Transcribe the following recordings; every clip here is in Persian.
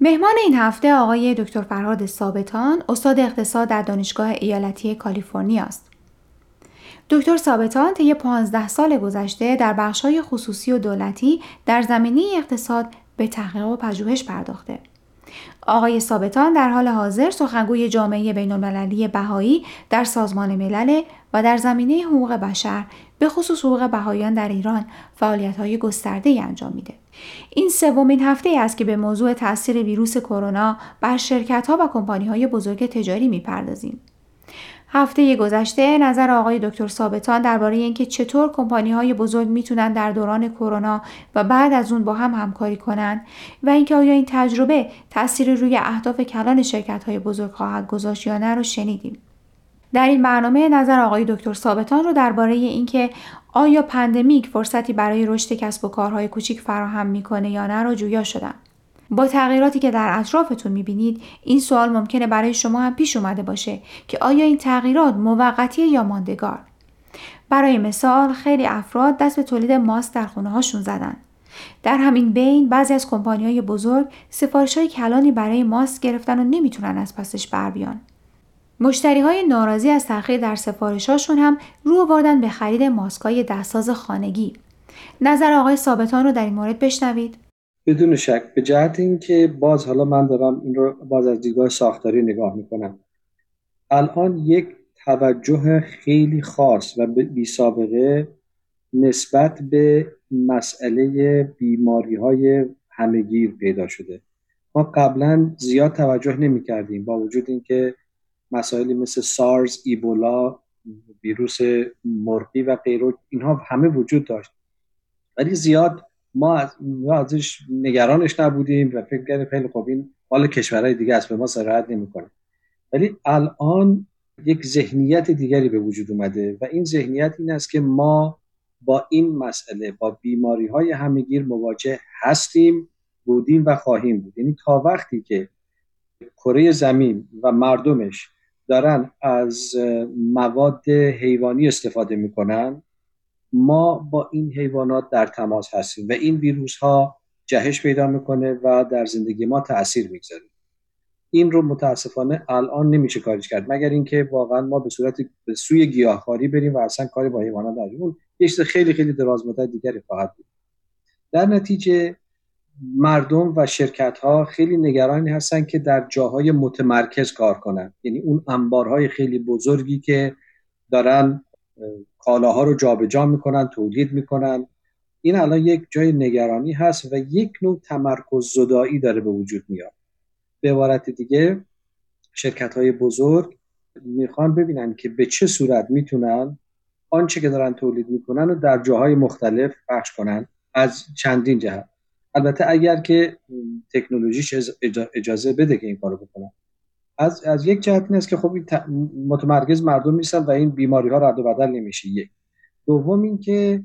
مهمان این هفته آقای دکتر فرهاد ثابتان استاد اقتصاد در دانشگاه ایالتی کالیفرنیا است. دکتر ثابتان طی 15 سال گذشته در بخش‌های خصوصی و دولتی در زمینه اقتصاد به تحقیق و پژوهش پرداخته. آقای ثابتان در حال حاضر سخنگوی جامعه بین المللی بهایی در سازمان ملل و در زمینه حقوق بشر به خصوص حقوق بهاییان در ایران فعالیت های گسترده انجام میده. این سومین هفته است که به موضوع تاثیر ویروس کرونا بر شرکت ها و کمپانی های بزرگ تجاری می‌پردازیم. هفته گذشته نظر آقای دکتر ثابتان درباره اینکه چطور کمپانی های بزرگ می‌تونن در دوران کرونا و بعد از اون با هم همکاری کنند و اینکه آیا این تجربه تاثیر روی اهداف کلان شرکت های بزرگ خواهد گذاشت یا نه رو شنیدیم. در این برنامه نظر آقای دکتر ثابتان رو درباره اینکه آیا پندمیک فرصتی برای رشد کسب و کارهای کوچیک فراهم می‌کنه یا نه رو جویا شدن. با تغییراتی که در اطرافتون می‌بینید این سوال ممکنه برای شما هم پیش اومده باشه که آیا این تغییرات موقتی یا ماندگار؟ برای مثال خیلی افراد دست به تولید ماست در خونه هاشون زدن. در همین بین بعضی از کمپانی های بزرگ سفارش های کلانی برای ماست گرفتن و نمی‌تونن از پسش بر بیان. مشتری های ناراضی از تاخیر در سفارشاشون هم رو آوردن به خرید ماسکای دستساز خانگی. نظر آقای ثابتان رو در این مورد بشنوید. بدون شک. به جهت اینکه باز حالا من دارم این رو باز از دیدگاه ساختاری نگاه می‌کنم. الان یک توجه خیلی خاص و بی سابقه نسبت به مسئله بیماری های همگیر پیدا شده. ما قبلا زیاد توجه نمی کردیم با وجود اینکه مسائلی مثل سارز، ایبولا، ویروس مرغی و غیره اینها همه وجود داشت. ولی زیاد ما, از ازش نگرانش نبودیم و فکر کردیم خیلی خوب این حال کشورهای دیگه است به ما سرایت نمی‌کنه. ولی الان یک ذهنیت دیگری به وجود اومده و این ذهنیت این است که ما با این مسئله با بیماری های همگیر مواجه هستیم بودیم و خواهیم بود. یعنی تا وقتی که کره زمین و مردمش دارن از مواد حیوانی استفاده می‌کنن ما با این حیوانات در تماس هستیم و این ویروس ها جهش پیدا می‌کنه و در زندگی ما تاثیر می‌گذاره. این رو متاسفانه الان نمیشه کارش کرد مگر اینکه واقعا ما به صورت به سوی گیاهخواری بریم و اصلا کاری با حیوانات نداریم. اون یه خیلی خیلی دراز مدت دیگری خواهد بود. در نتیجه مردم و شرکت ها خیلی نگرانی هستن که در جاهای متمرکز کار کنن. یعنی اون انبارهای خیلی بزرگی که دارن کالاها رو جابجا می‌کنن تولید می‌کنن. این الان یک جای نگرانی هست و یک نوع تمرکز زدایی داره به وجود میاد. به عبارت دیگه شرکت های بزرگ می‌خوان ببینن که به چه صورت می‌تونن آنچه که دارن تولید می‌کنن و در جاهای مختلف پخش کنن از چندین جهت. البته اگر که تکنولوژیش اجازه بده که این کارو بکنن از, از یک جهت این است که خب متمرکز مردم نیستن و این بیماری ها رد و بدل نمیشه. یک. دوم اینکه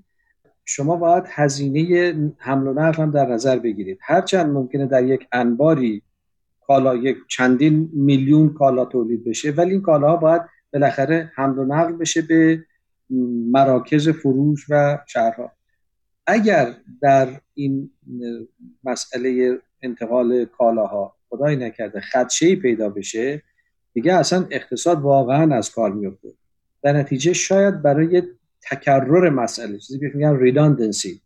شما باید هزینه حمل و نقل هم در نظر بگیرید. هرچند ممکنه در یک انباری کالا یک چندین میلیون کالا تولید بشه ولی این کالاها باید بالاخره حمل و نقل بشه به مراکز فروش و شهرها. اگر در این مسئله انتقال کالاها خدای نکرده خدشه پیدا بشه دیگه اصلا اقتصاد واقعا از کار میفته در نتیجه شاید برای تکرر مسئله چیزی که میگن ریداندنسی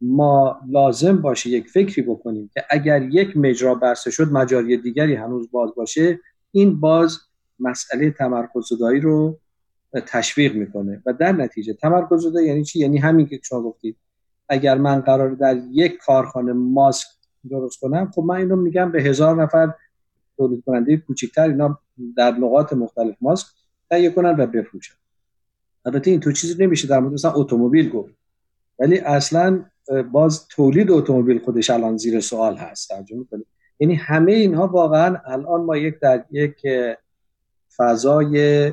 ما لازم باشه یک فکری بکنیم که اگر یک مجرا برسه شد مجاری دیگری هنوز باز باشه این باز مسئله تمرکز زدایی رو تشویق می‌کنه. و در نتیجه تمرکز زدایی یعنی چی؟ یعنی همین که شما گفتید. اگر من قرار در یک کارخانه ماسک درست کنم خب من اینو میگم به هزار نفر تولید کننده کوچکتر اینا در نقاط مختلف ماسک تهیه کنن و بفروشن. البته این تو چیزی نمیشه در مورد مثلا اتومبیل گفت. ولی اصلا باز تولید اتومبیل خودش الان زیر سوال هست. ترجمه کنید. یعنی همه اینها واقعا الان ما یک در یک فضای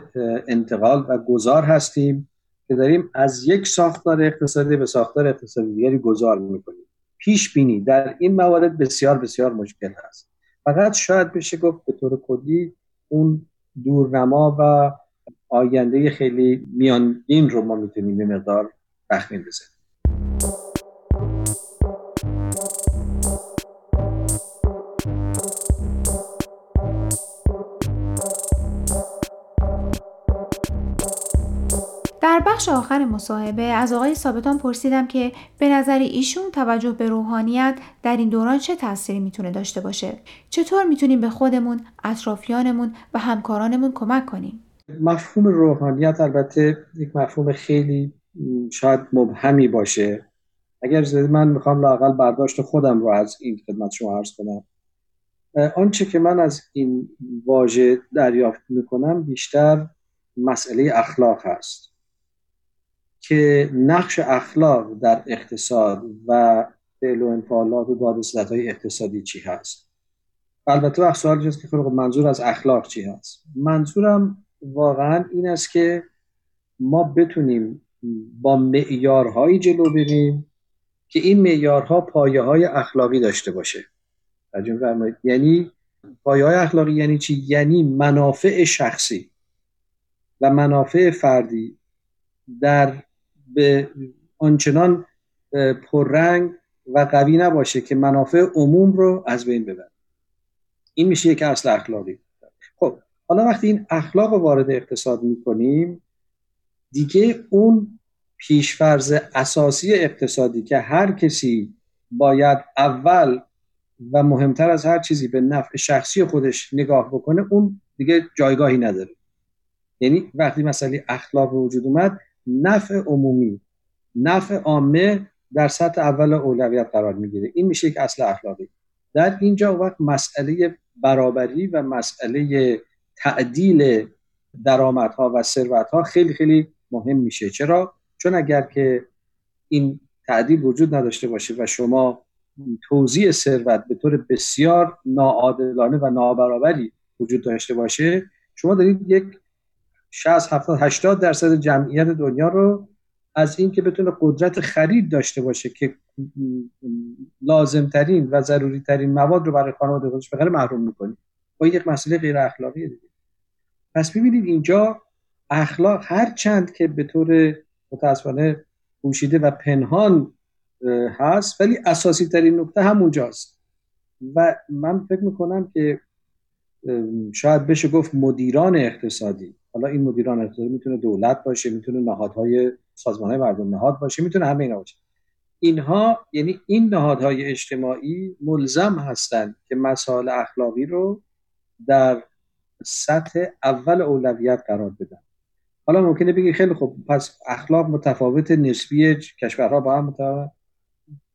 انتقال و گذار هستیم. که داریم از یک ساختار اقتصادی به ساختار اقتصادی دیگری گذار می‌کنیم. پیش بینی در این موارد بسیار بسیار مشکل هست. فقط شاید بشه گفت به طور کلی اون دورنما و آینده خیلی میان این رو ما می‌تونیم به مقدار تخمین بزنیم. در بخش آخر مصاحبه از آقای ثابتان پرسیدم که به نظر ایشون توجه به روحانیت در این دوران چه تأثیری می‌تونه داشته باشه؟ چطور می‌تونیم به خودمون اطرافیانمون و همکارانمون کمک کنیم؟ مفهوم روحانیت البته یک مفهوم خیلی شاید مبهمی باشه. اگر من می‌خوام لاقل برداشت خودم رو از این خدمت شما عرض کنم. آنچه که من از این واژه دریافت می‌کنم بیشتر مسئله اخلاق هست. که نقش اخلاق در اقتصاد و فعل و انفعالات و های اقتصادی چی هست؟ البته وقت سوال که خب منظور از اخلاق چی هست؟ منظورم واقعا این است که ما بتونیم با معیارهایی جلو بریم که این معیارها پایه های اخلاقی داشته باشه. یعنی پایه های اخلاقی یعنی چی؟ یعنی منافع شخصی و منافع فردی در به آنچنان پررنگ و قوی نباشه که منافع عموم رو از بین ببره. این میشه یک اصل اخلاقی. خب حالا وقتی این اخلاق رو وارد اقتصاد می‌کنیم دیگه اون پیشفرز اساسی اقتصادی که هر کسی باید اول و مهمتر از هر چیزی به نفع شخصی خودش نگاه بکنه اون دیگه جایگاهی نداره. یعنی وقتی مسئله اخلاق وجود اومد نفع عمومی نفع عامه در سطح اول اولویت قرار می‌گیره. این میشه یک اصل اخلاقی. در اینجا وقت مسئله برابری و مسئله تعدیل درآمدها و ثروتها خیلی خیلی مهم میشه. چرا؟ چون اگر که این تعدیل وجود نداشته باشه و شما توزیع ثروت به طور بسیار ناعادلانه و نابرابری وجود داشته باشه شما دارید یک 60 70 80 درصد جمعیت دنیا رو از اینکه بتونه قدرت خرید داشته باشه که لازمترین و ضروری ترین مواد رو برای خانواده خودش بخره محروم می‌کنید با یک مسئله غیر اخلاقی دیگه. پس ببینید اینجا اخلاق هر چند که به طور متاسفانه پوشیده و پنهان هست ولی اساسی ترین نکته همونجاست. و من فکر می‌کنم که شاید بشه گفت مدیران اقتصادی. حالا این مدیران اقتصادی می‌تونه دولت باشه می‌تونه نهادهای سازمان های مردم نهاد باشه می‌تونه همه اینا باشه. اینها یعنی این نهادهای اجتماعی ملزم هستند که مسائل اخلاقی رو در سطح اول اولویت قرار بدن. حالا ممکنه بگی خیلی خوب پس اخلاق متفاوت نسبی کشورها با هم متفاوت.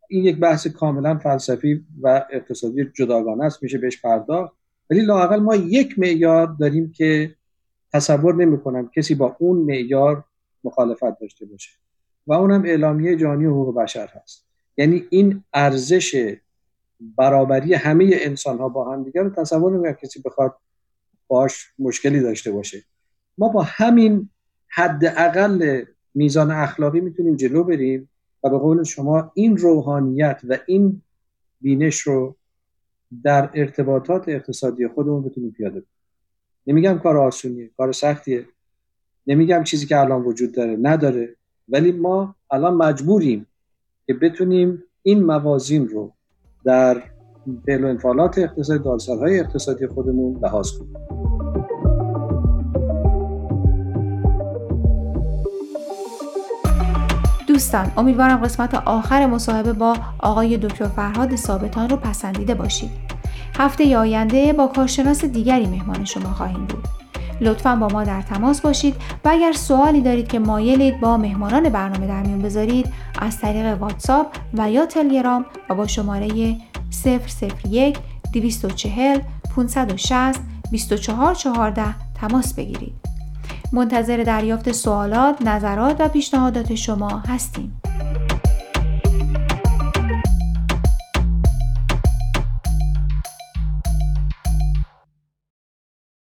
این یک بحث کاملا فلسفی و اقتصادی جداگانه است میشه بهش پرداخت. ولی لاقل ما یک معیار داریم که تصور نمی کنم کسی با اون معیار مخالفت داشته باشه. و اونم اعلامیه جهانی حقوق بشر هست. یعنی این ارزش برابری همه انسان ها با هم دیگر تصور نمی کسی بخواد باش مشکلی داشته باشه. ما با همین حد اقل میزان اخلاقی می‌تونیم جلو بریم و به قول شما این روحانیت و این بینش رو در ارتباطات اقتصادی خودمون بتونیم پیاده کنیم. نمیگم کار آسونیه کار سختیه. نمیگم چیزی که الان وجود داره نداره. ولی ما الان مجبوریم که بتونیم این موازین رو در فعل و انفعالات اقتصادی دارسالهای اقتصادی خودمون لحاظ کنیم. دوستان امیدوارم قسمت آخر مصاحبه با آقای دکتر فرهاد ثابتان رو پسندیده باشید. هفته آینده با کارشناس دیگری مهمان شما خواهیم بود لطفا با ما در تماس باشید و اگر سوالی دارید که مایلید با مهمانان برنامه در میون بذارید از طریق واتساپ و یا تلگرام و با شماره 001 240 560 2414 تماس بگیرید. منتظر دریافت سوالات، نظرات و پیشنهادات شما هستیم.